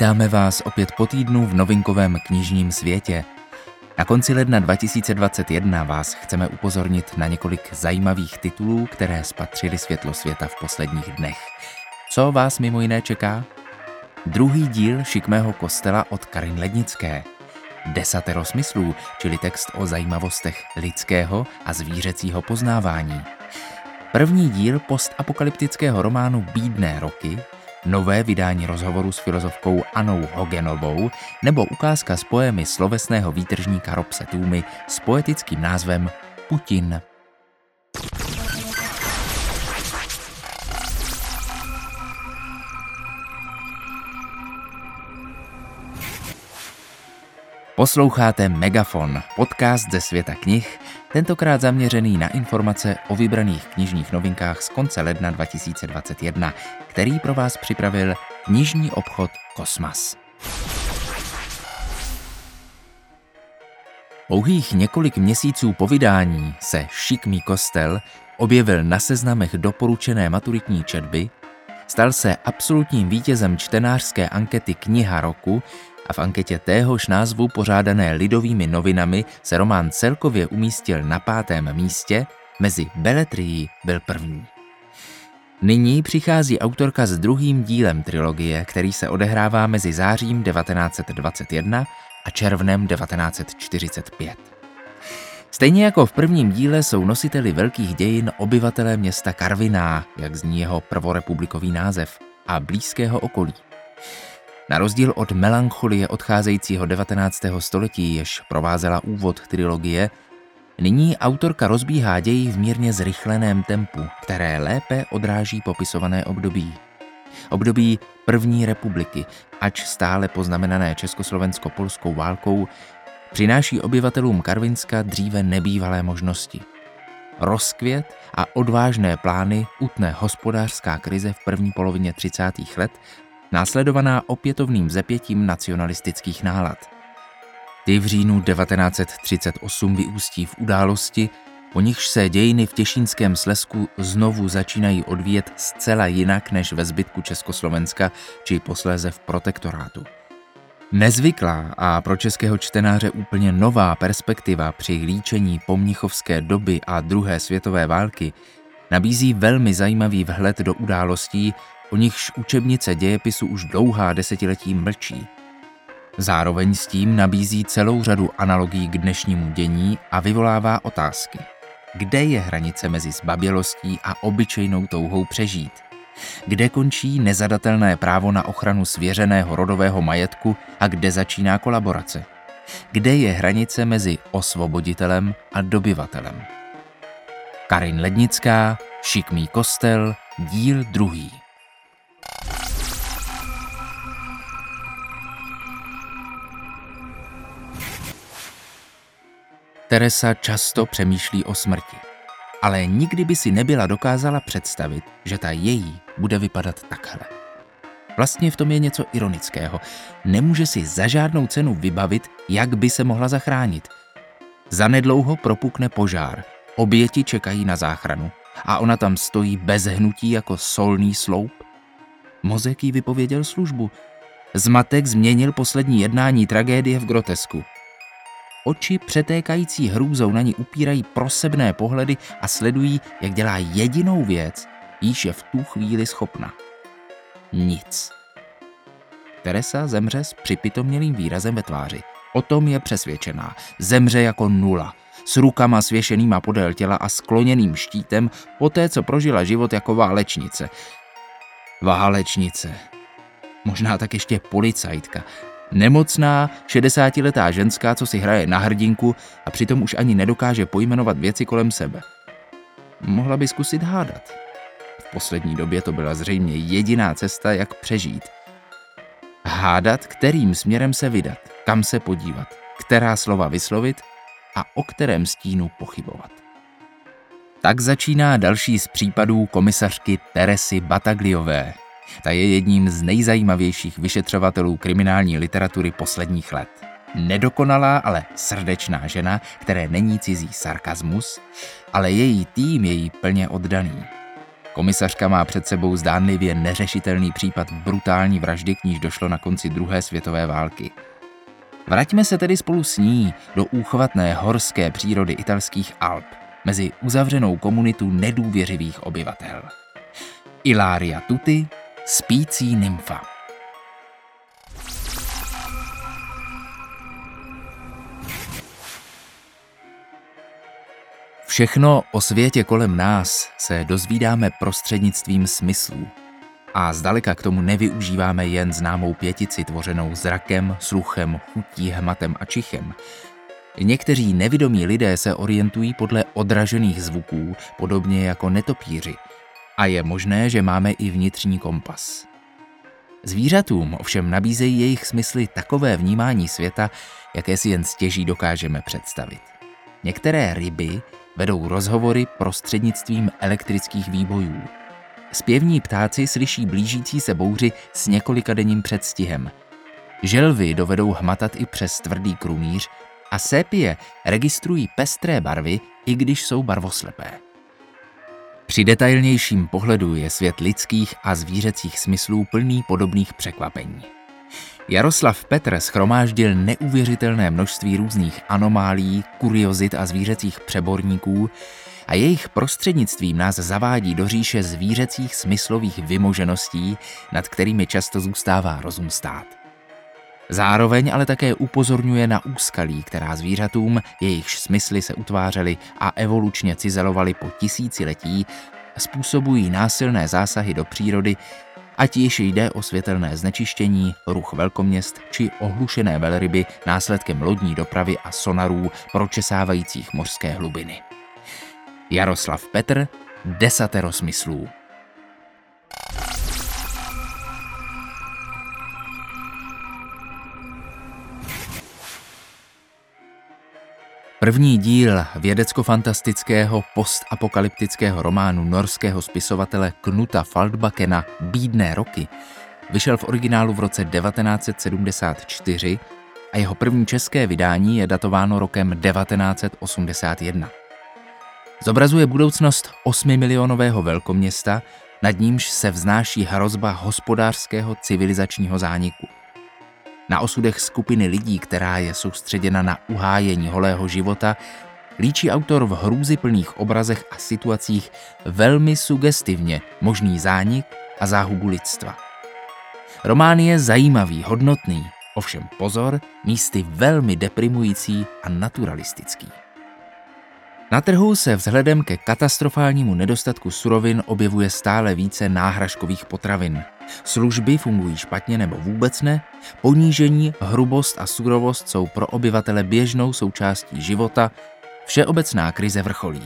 Vítáme vás opět po týdnu v novinkovém knižním světě. Na konci ledna 2021 vás chceme upozornit na několik zajímavých titulů, které spatřili světlo světa v posledních dnech. Co vás mimo jiné čeká? Druhý díl Šikmého kostela od Karin Lednické. Desatero smyslů, čili text o zajímavostech lidského a zvířecího poznávání. První díl postapokalyptického románu Bídné roky nové vydání rozhovoru s filozofkou Anou Hogenovou nebo ukázka z poemy slovesného výtržníka Robse Tůmy s poetickým názvem Putin. Posloucháte Megafon, podcast ze světa knih, tentokrát zaměřený na informace o vybraných knižních novinkách z konce ledna 2021, který pro vás připravil knižní obchod Kosmas. Pouhých několik měsíců po vydání se Šikmý kostel objevil na seznamech doporučené maturitní četby, stal se absolutním vítězem čtenářské ankety Kniha roku a v anketě téhož názvu pořádané lidovými novinami se román celkově umístil na pátém místě, mezi beletrií byl první. Nyní přichází autorka s druhým dílem trilogie, který se odehrává mezi zářím 1921 a červnem 1945. Stejně jako v prvním díle jsou nositeli velkých dějin obyvatelé města Karviná, jak zní jeho prvorepublikový název, a blízkého okolí. Na rozdíl od melancholie odcházejícího 19. století, jež provázela úvod trilogie, nyní autorka rozbíhá ději v mírně zrychleném tempu, které lépe odráží popisované období. Období první republiky, ač stále poznamenané československo-polskou válkou, přináší obyvatelům Karvinska dříve nebývalé možnosti. Rozkvět a odvážné plány utne hospodářská krize v první polovině 30. let následovaná opětovným zepětím nacionalistických nálad. Ty v říjnu 1938 vyústí v události, po nichž se dějiny v Těšínském slesku znovu začínají odvíjet zcela jinak než ve zbytku Československa či posléze v protektorátu. Nezvyklá a pro českého čtenáře úplně nová perspektiva při líčení pomnichovské doby a druhé světové války nabízí velmi zajímavý vhled do událostí, o nichž učebnice dějepisu už dlouhá desetiletí mlčí. Zároveň s tím nabízí celou řadu analogií k dnešnímu dění a vyvolává otázky. Kde je hranice mezi zbabělostí a obyčejnou touhou přežít? Kde končí nezadatelné právo na ochranu svěřeného rodového majetku a kde začíná kolaborace? Kde je hranice mezi osvoboditelem a dobyvatelem? Karin Lednická, Šikmý kostel, díl druhý. Teresa často přemýšlí o smrti, ale nikdy by si nebyla dokázala představit, že ta její bude vypadat takhle. Vlastně v tom je něco ironického. Nemůže si za žádnou cenu vybavit, jak by se mohla zachránit. Zanedlouho propukne požár, oběti čekají na záchranu a ona tam stojí bez hnutí jako solný sloup. Mozek jí vypověděl službu. Zmatek změnil poslední jednání tragédie v grotesku. Oči přetékající hrůzou na ní upírají prosebné pohledy a sledují, jak dělá jedinou věc, již je v tu chvíli schopna. Nic. Teresa zemře s připitomnělým výrazem ve tváři. O tom je přesvědčená. Zemře jako nula, s rukama svěšenýma podél těla a skloněným štítem, poté co prožila život jako válečnice. Válečnice. Možná tak ještě policajtka, Nemocná, 60-letá ženská, co si hraje na hrdinku a přitom už ani nedokáže pojmenovat věci kolem sebe. Mohla by zkusit hádat. V poslední době to byla zřejmě jediná cesta, jak přežít. Hádat, kterým směrem se vydat, kam se podívat, která slova vyslovit a o kterém stínu pochybovat. Tak začíná další z případů komisařky Teresy Batagliové, ta je jedním z nejzajímavějších vyšetřovatelů kriminální literatury posledních let. Nedokonalá, ale srdečná žena, které není cizí sarkazmus, ale její tým je jí plně oddaný. Komisařka má před sebou zdánlivě neřešitelný případ brutální vraždy, k níž došlo na konci druhé světové války. Vraťme se tedy spolu s ní do úchvatné horské přírody italských Alp, mezi uzavřenou komunitu nedůvěřivých obyvatel. Ilária Tuti, spící nymfa. Všechno o světě kolem nás se dozvídáme prostřednictvím smyslů. A zdaleka k tomu nevyužíváme jen známou pětici tvořenou zrakem, sluchem, chutí, hmatem a čichem. Někteří nevidomí lidé se orientují podle odražených zvuků, podobně jako netopíři. A je možné, že máme i vnitřní kompas. Zvířatům ovšem nabízejí jejich smysly takové vnímání světa, jaké si jen stěží dokážeme představit. Některé ryby vedou rozhovory prostřednictvím elektrických výbojů. Zpěvní ptáci slyší blížící se bouři s několika denním předstihem. Želvy dovedou hmatat i přes tvrdý krumíř a sépie registrují pestré barvy, i když jsou barvoslepé. Při detailnějším pohledu je svět lidských a zvířecích smyslů plný podobných překvapení. Jaroslav Petr schromáždil neuvěřitelné množství různých anomálí, kuriozit a zvířecích přeborníků a jejich prostřednictvím nás zavádí do říše zvířecích smyslových vymožeností, nad kterými často zůstává rozum stát. Zároveň ale také upozorňuje na úskalí, která zvířatům, jejichž smysly se utvářely a evolučně cizelovaly po tisíciletí, způsobují násilné zásahy do přírody, ať již jde o světelné znečištění, ruch velkoměst či ohlušené velryby následkem lodní dopravy a sonarů pročesávajících mořské hlubiny. Jaroslav Petr, Desatero smyslů. První díl vědecko-fantastického postapokalyptického románu norského spisovatele Knuta Faldbakena Bídné roky vyšel v originálu v roce 1974 a jeho první české vydání je datováno rokem 1981. Zobrazuje budoucnost 8 milionového velkoměsta, nad nímž se vznáší hrozba hospodářského civilizačního zániku – na osudech skupiny lidí, která je soustředěna na uhájení holého života, líčí autor v hrůzyplných obrazech a situacích velmi sugestivně možný zánik a záhubu lidstva. Román je zajímavý, hodnotný, ovšem pozor, místy velmi deprimující a naturalistický. Na trhu se vzhledem ke katastrofálnímu nedostatku surovin objevuje stále více náhražkových potravin. Služby fungují špatně nebo vůbec ne, ponížení, hrubost a surovost jsou pro obyvatele běžnou součástí života, všeobecná krize vrcholí.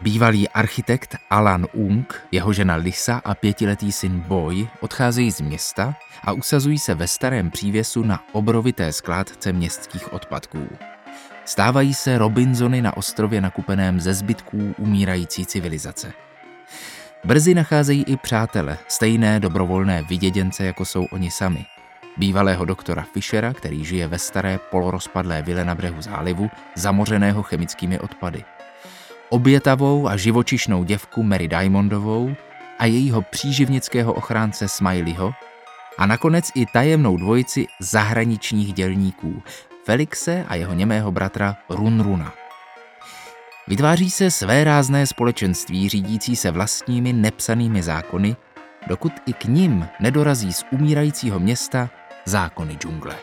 Bývalý architekt Alan Ung, jeho žena Lisa a pětiletý syn Boy odcházejí z města a usazují se ve starém přívěsu na obrovité skládce městských odpadků. Stávají se Robinsony na ostrově nakupeném ze zbytků umírající civilizace. Brzy nacházejí i přátele, stejné dobrovolné vyděděnce, jako jsou oni sami. Bývalého doktora Fischera, který žije ve staré polorozpadlé vile na břehu zálivu, zamořeného chemickými odpady. Obětavou a živočišnou děvku Mary Diamondovou a jejího příživnického ochránce Smileyho a nakonec i tajemnou dvojici zahraničních dělníků, Felixe a jeho němého bratra Runruna. Vytváří se své rázné společenství řídící se vlastními nepsanými zákony, dokud i k nim nedorazí z umírajícího města zákony džungle.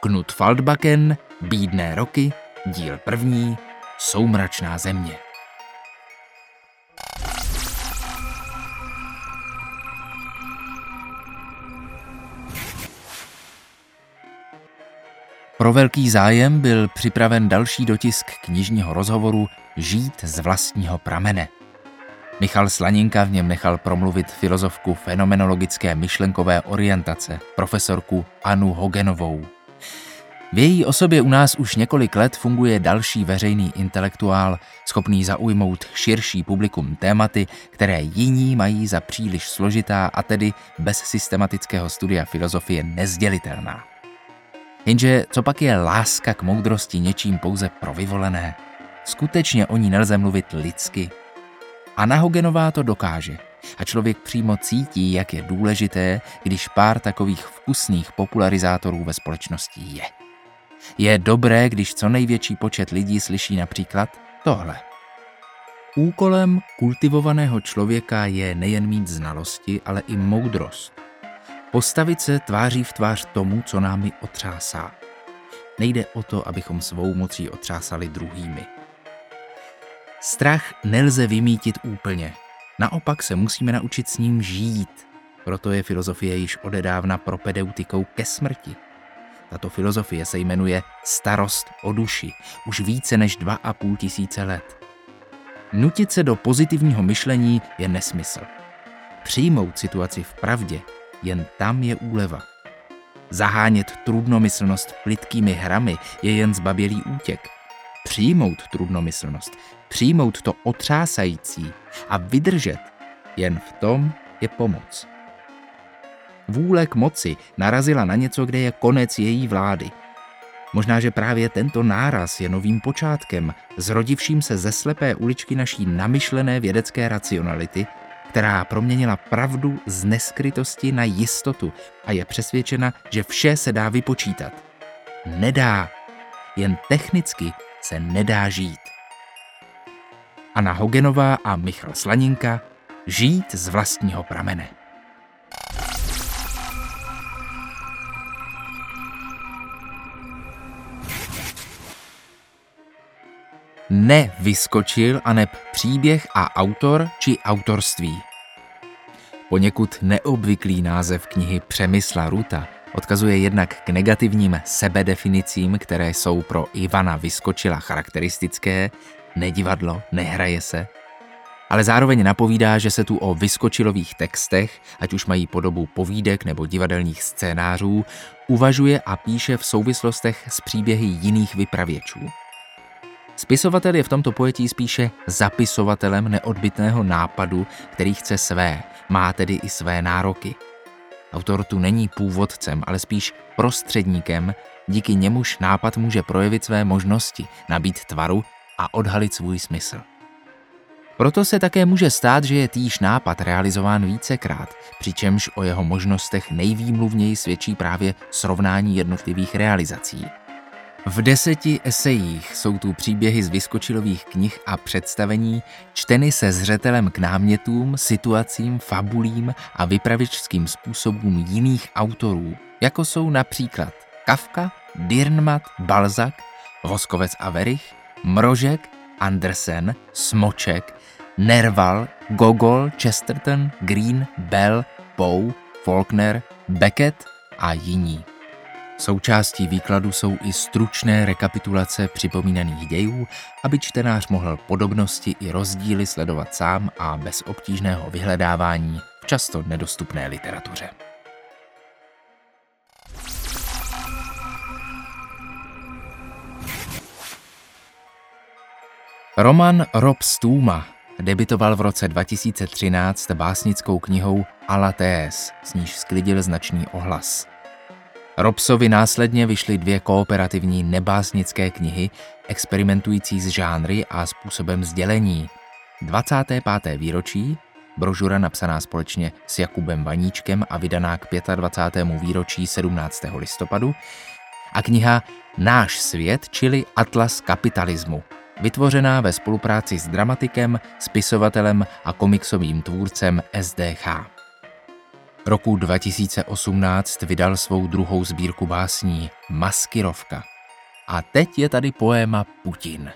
Knut Faldbaken, Bídné roky, díl první, Soumračná země. Pro velký zájem byl připraven další dotisk knižního rozhovoru Žít z vlastního pramene. Michal Slaninka v něm nechal promluvit filozofku fenomenologické myšlenkové orientace, profesorku Anu Hogenovou. V její osobě u nás už několik let funguje další veřejný intelektuál, schopný zaujmout širší publikum tématy, které jiní mají za příliš složitá a tedy bez systematického studia filozofie nezdělitelná. Jenže co pak je láska k moudrosti něčím pouze pro vyvolené? Skutečně o ní nelze mluvit lidsky. Anna Hogenová to dokáže. A člověk přímo cítí, jak je důležité, když pár takových vkusných popularizátorů ve společnosti je. Je dobré, když co největší počet lidí slyší například tohle. Úkolem kultivovaného člověka je nejen mít znalosti, ale i moudrost. Postavit se tváří v tvář tomu, co námi otřásá. Nejde o to, abychom svou mocí otřásali druhými. Strach nelze vymítit úplně. Naopak se musíme naučit s ním žít. Proto je filozofie již odedávna propedeutikou ke smrti. Tato filozofie se jmenuje starost o duši už více než dva a půl tisíce let. Nutit se do pozitivního myšlení je nesmysl. Přijmout situaci v pravdě, jen tam je úleva. Zahánět trudnomyslnost plitkými hrami je jen zbabělý útěk. Přijmout trudnomyslnost, přijmout to otřásající a vydržet, jen v tom je pomoc. Vůle k moci narazila na něco, kde je konec její vlády. Možná, že právě tento náraz je novým počátkem, zrodivším se ze slepé uličky naší namyšlené vědecké racionality, která proměnila pravdu z neskrytosti na jistotu a je přesvědčena, že vše se dá vypočítat. Nedá. Jen technicky se nedá žít. Anna Hogenová a Michal Slaninka žít z vlastního pramene. Nevyskočil aneb příběh a autor či autorství. Poněkud neobvyklý název knihy Přemysla Ruta odkazuje jednak k negativním sebedefinicím, které jsou pro Ivana Vyskočila charakteristické, nedivadlo, nehraje se, ale zároveň napovídá, že se tu o vyskočilových textech, ať už mají podobu povídek nebo divadelních scénářů, uvažuje a píše v souvislostech s příběhy jiných vypravěčů. Spisovatel je v tomto pojetí spíše zapisovatelem neodbitného nápadu, který chce své, má tedy i své nároky. Autor tu není původcem, ale spíš prostředníkem, díky němuž nápad může projevit své možnosti, nabít tvaru a odhalit svůj smysl. Proto se také může stát, že je týž nápad realizován vícekrát, přičemž o jeho možnostech nejvýmluvněji svědčí právě srovnání jednotlivých realizací. V deseti esejích jsou tu příběhy z vyskočilových knih a představení, čteny se zřetelem k námětům, situacím, fabulím a vypravičským způsobům jiných autorů, jako jsou například Kafka, Dirnmat, Balzak, Voskovec a Verich, Mrožek, Andersen, Smoček, Nerval, Gogol, Chesterton, Green, Bell, Poe, Faulkner, Beckett a jiní. Součástí výkladu jsou i stručné rekapitulace připomínaných dějů, aby čtenář mohl podobnosti i rozdíly sledovat sám a bez obtížného vyhledávání v často nedostupné literatuře. Roman Rob Stuma debitoval v roce 2013 básnickou knihou Alatés, s níž sklidil značný ohlas – Robsovi následně vyšly dvě kooperativní nebásnické knihy, experimentující s žánry a způsobem sdělení. 25. výročí, brožura napsaná společně s Jakubem Vaníčkem a vydaná k 25. výročí 17. listopadu, a kniha Náš svět, čili Atlas kapitalismu, vytvořená ve spolupráci s dramatikem, spisovatelem a komiksovým tvůrcem SDH roku 2018 vydal svou druhou sbírku básní Maskirovka. A teď je tady poéma Putin.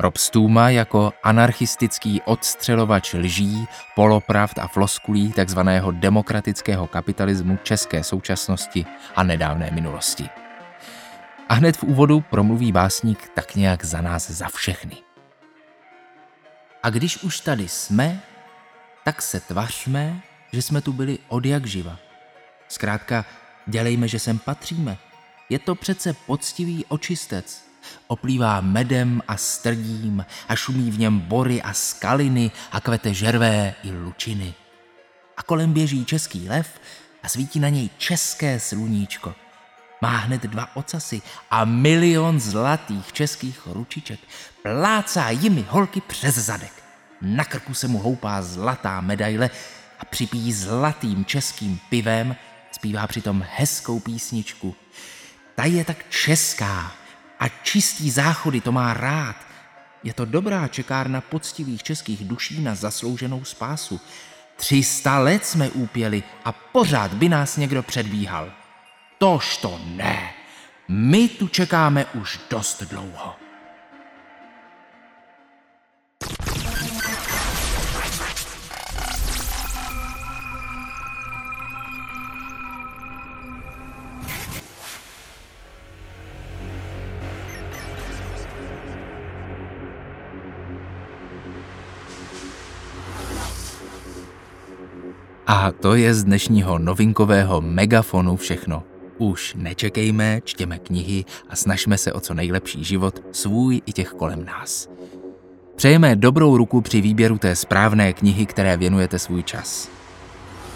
Rob Stuma jako anarchistický odstřelovač lží, polopravd a floskulí tzv. demokratického kapitalismu české současnosti a nedávné minulosti. A hned v úvodu promluví básník tak nějak za nás za všechny. A když už tady jsme, tak se tvařme, že jsme tu byli od jak živa. Zkrátka, dělejme, že sem patříme. Je to přece poctivý očistec. Oplývá medem a strdím a šumí v něm bory a skaliny a kvete žervé i lučiny. A kolem běží český lev a svítí na něj české sluníčko. Má hned dva ocasy a milion zlatých českých ručiček. Plácá jimi holky přes zadek. na krku se mu houpá zlatá medaile a připíjí zlatým českým pivem, zpívá přitom hezkou písničku. Ta je tak česká a čistý záchody to má rád. Je to dobrá čekárna poctivých českých duší na zaslouženou spásu. 300 let jsme úpěli a pořád by nás někdo předbíhal. Tož to ne. My tu čekáme už dost dlouho. A to je z dnešního novinkového megafonu všechno. Už nečekejme, čtěme knihy a snažme se o co nejlepší život, svůj i těch kolem nás. Přejeme dobrou ruku při výběru té správné knihy, které věnujete svůj čas.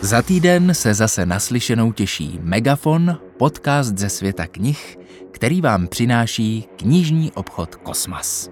Za týden se zase naslyšenou těší Megafon, podcast ze světa knih, který vám přináší knižní obchod Kosmas.